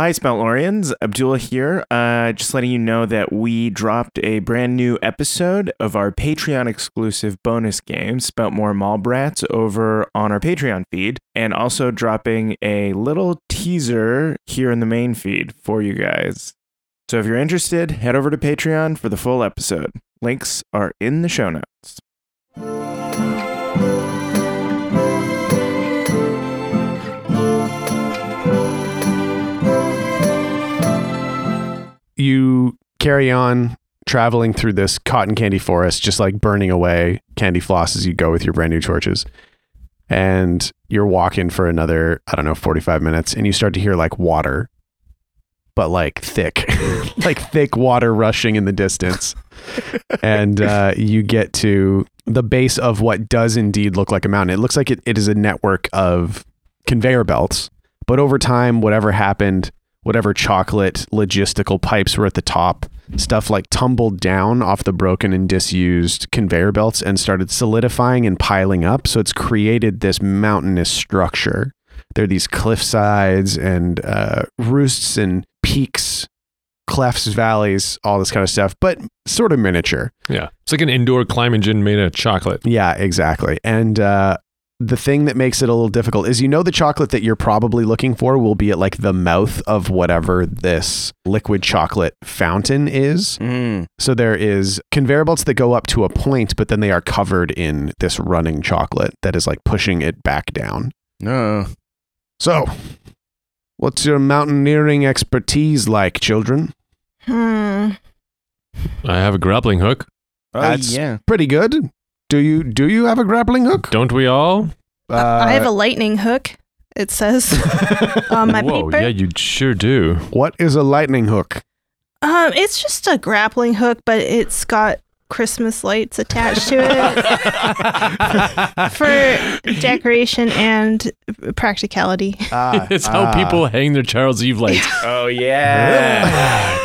Hi, Spoutlorians. Abdullah here. Uh, just letting you know that we dropped a brand new episode of our Patreon exclusive bonus game, Spout More Mallbrats, over on our Patreon feed, and also dropping a little teaser here in the main feed for you guys. So if you're interested, head over to Patreon for the full episode. Links are in the show notes. Carry on traveling through this cotton candy forest, just like burning away candy floss as you go with your brand new torches. And you're walking for another, I don't know, 45 minutes, and you start to hear like water, but like thick, like thick water rushing in the distance. and uh, you get to the base of what does indeed look like a mountain. It looks like it, it is a network of conveyor belts, but over time, whatever happened, whatever chocolate logistical pipes were at the top, stuff like tumbled down off the broken and disused conveyor belts and started solidifying and piling up. So it's created this mountainous structure. There are these cliff sides and uh, roosts and peaks, clefts, valleys, all this kind of stuff, but sort of miniature. Yeah. It's like an indoor climbing gym made of chocolate. Yeah, exactly. And uh, the thing that makes it a little difficult is you know the chocolate that you're probably looking for will be at like the mouth of whatever this liquid chocolate fountain is. Mm. So there is conveyor belts that go up to a point, but then they are covered in this running chocolate that is like pushing it back down. No. So, what's your mountaineering expertise like, children? Hmm. I have a grappling hook. Oh, That's- yeah. Pretty good. Do you do you have a grappling hook? Don't we all? Uh, I have a lightning hook. It says on my Whoa, paper. yeah, you sure do. what is a lightning hook? Um, it's just a grappling hook, but it's got Christmas lights attached to it for decoration and practicality. Ah, it's how ah. people hang their Charles Eve lights. Oh, yeah.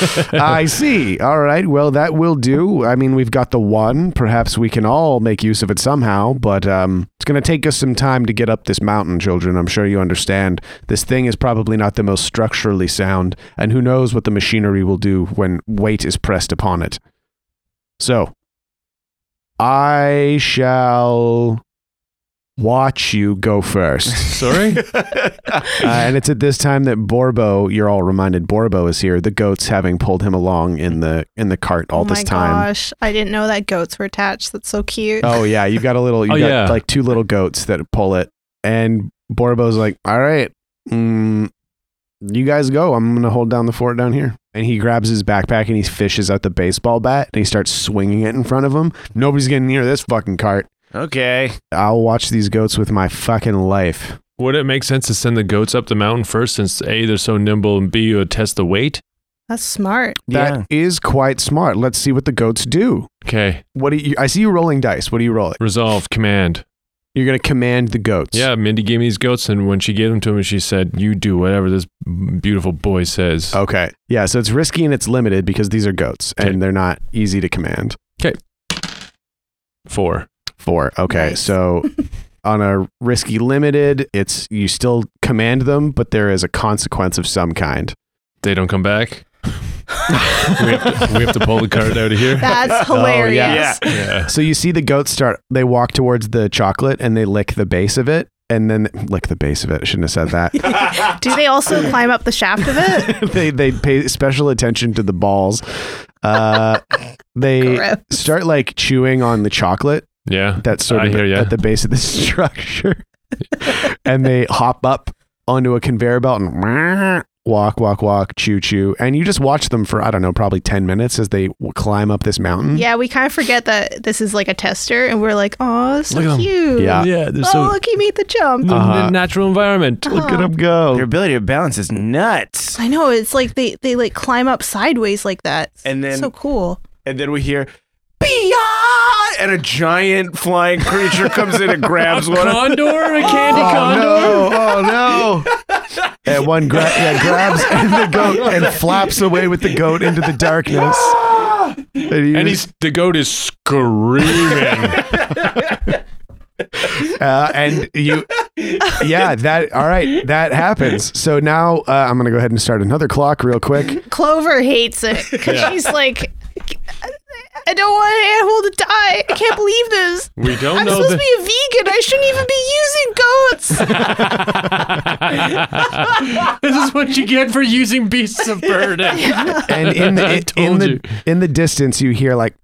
I see. All right. Well, that will do. I mean, we've got the one. Perhaps we can all make use of it somehow, but um, it's going to take us some time to get up this mountain, children. I'm sure you understand. This thing is probably not the most structurally sound, and who knows what the machinery will do when weight is pressed upon it. So, I shall watch you go first. Sorry? Uh, and it's at this time that Borbo, you're all reminded Borbo is here. The goats having pulled him along in the in the cart all this time. oh this my time. gosh, I didn't know that goats were attached. That's so cute. Oh yeah, you got a little. You Oh, got yeah. like two little goats that pull it, and Borbo's like, "All right, mm, you guys go. I'm gonna hold down the fort down here." And he grabs his backpack and he fishes out the baseball bat and he starts swinging it in front of him. Nobody's getting near this fucking cart. Okay. I'll watch these goats with my fucking life. Would it make sense to send the goats up the mountain first since A, they're so nimble, and B, you would test the weight? That's smart. That is Yeah. quite smart. Let's see what the goats do. Okay. What do you? I see you rolling dice. What do you roll? Resolve, command. You're gonna command the goats. Yeah, Mindy gave me these goats, and when she gave them to me, she said, You do whatever this beautiful boy says. Okay. Yeah. So it's risky and it's limited because these are goats Okay. and they're not easy to command. Okay. Four. Four. Okay. Nice. So on a risky limited, it's you still command them, but there is a consequence of some kind. They don't come back. we, have to, we have to pull the card out of here. That's Oh, hilarious. yeah. Yeah. So you see the goats start. They walk towards the chocolate and they lick the base of it, and then lick the base of it. I shouldn't have said that. Do they also climb up the shaft of it? they they pay special attention to the balls. Uh, they Gross. start like chewing on the chocolate Yeah. that's sort I of hear ya. at the base of the structure, and they hop up onto a conveyor belt and walk, walk, walk, chew, chew, and you just watch them for I don't know, probably ten minutes as they w- climb up this mountain. Yeah, we kind of forget that this is like a tester, and we're like, oh, so Look at 'em. cute. Yeah. Yeah. Oh, so. look, he made the jump. in the Uh-huh. natural environment. Look at them go. Their ability to balance is nuts. I know it's like they they like climb up sideways like that. And then- so cool. And then we hear, Beyond! And a giant flying creature comes in and grabs one. of- Condor? A candy Oh condor? no! Oh no! and one gra- yeah, grabs the goat and flaps away with the goat into the darkness. And, you And just- he's the goat is screaming. uh, and you, yeah, that all right, that happens. So now uh, I'm gonna go ahead and start another clock real quick. Clover hates it because Yeah. she's like, I don't want an animal to die. I can't believe this. We don't I'm know supposed the. to be a vegan. I shouldn't even be using goats. this is what you get for using beasts of burden. And in I the in told the you. in the distance, you hear like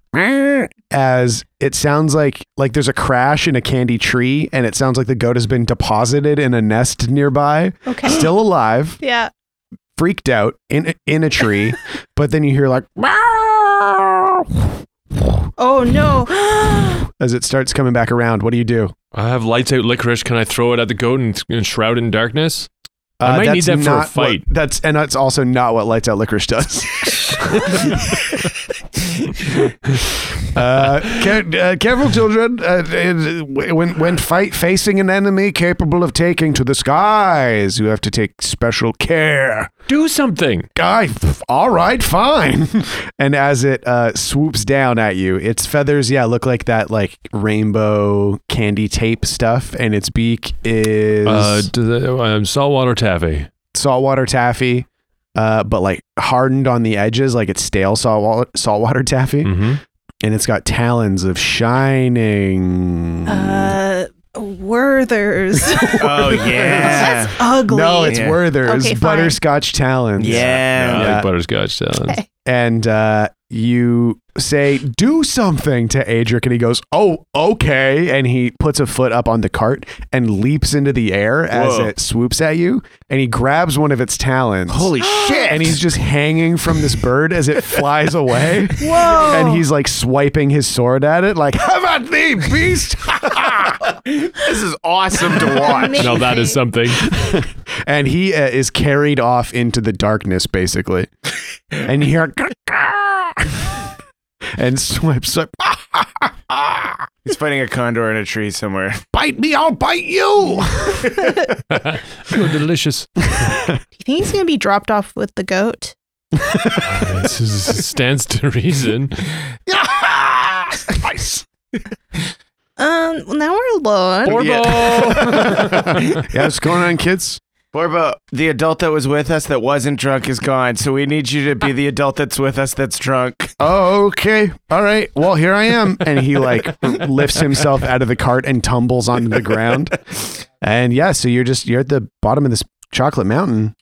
as it sounds like like there's a crash in a candy tree, and it sounds like the goat has been deposited in a nest nearby, Okay. still alive. Yeah. freaked out in in a tree, but then you hear like Oh no. as it starts coming back around. What do you do? I have lights out licorice. Can I throw it at the goat and, and shroud it in darkness? I uh, might need that's that for a not what- fight. that's and that's also not what lights out licorice does. uh, uh, careful, children. Uh, when when fight facing an enemy capable of taking to the skies, you have to take special care. Do something. Guy, all right, fine. and as it uh, swoops down at you, its feathers, yeah, look like that like rainbow candy tape stuff, and its beak is Uh, do the, um, saltwater taffy. saltwater taffy, uh, but like hardened on the edges, like it's stale saltwater saltwater taffy, Mm-hmm. and it's got talons of shining. Uh, Werther's. Oh yeah. That's ugly. no, it's Yeah. Werther's Okay, butterscotch talons. Yeah. I like butterscotch talons. Okay. And uh, you say, "Do something" to Adric, and he goes, "Oh, okay." And he puts a foot up on the cart and leaps into the air as Whoa. it swoops at you, and he grabs one of its talons. Holy shit! And he's just hanging from this bird as it flies away. Whoa. And he's like swiping his sword at it, like, "How about thee, beast! this is awesome to watch. Now that is something. and he uh, is carried off into the darkness, basically. And you hear, and swipe, swipe, He's fighting a condor in a tree somewhere. bite me, I'll bite you. oh, delicious. Do you think he's gonna be dropped off with the goat? this is, stands to reason. Nice. Um. Well, now we're alone. Borbo. yeah, what's going on, kids? Borbo, the adult that was with us that wasn't drunk is gone, so we need you to be the adult that's with us that's drunk. Oh, okay. All right. Well, here I am. And he like lifts himself out of the cart and tumbles onto the ground. And yeah, so you're just you're at the bottom of this chocolate mountain.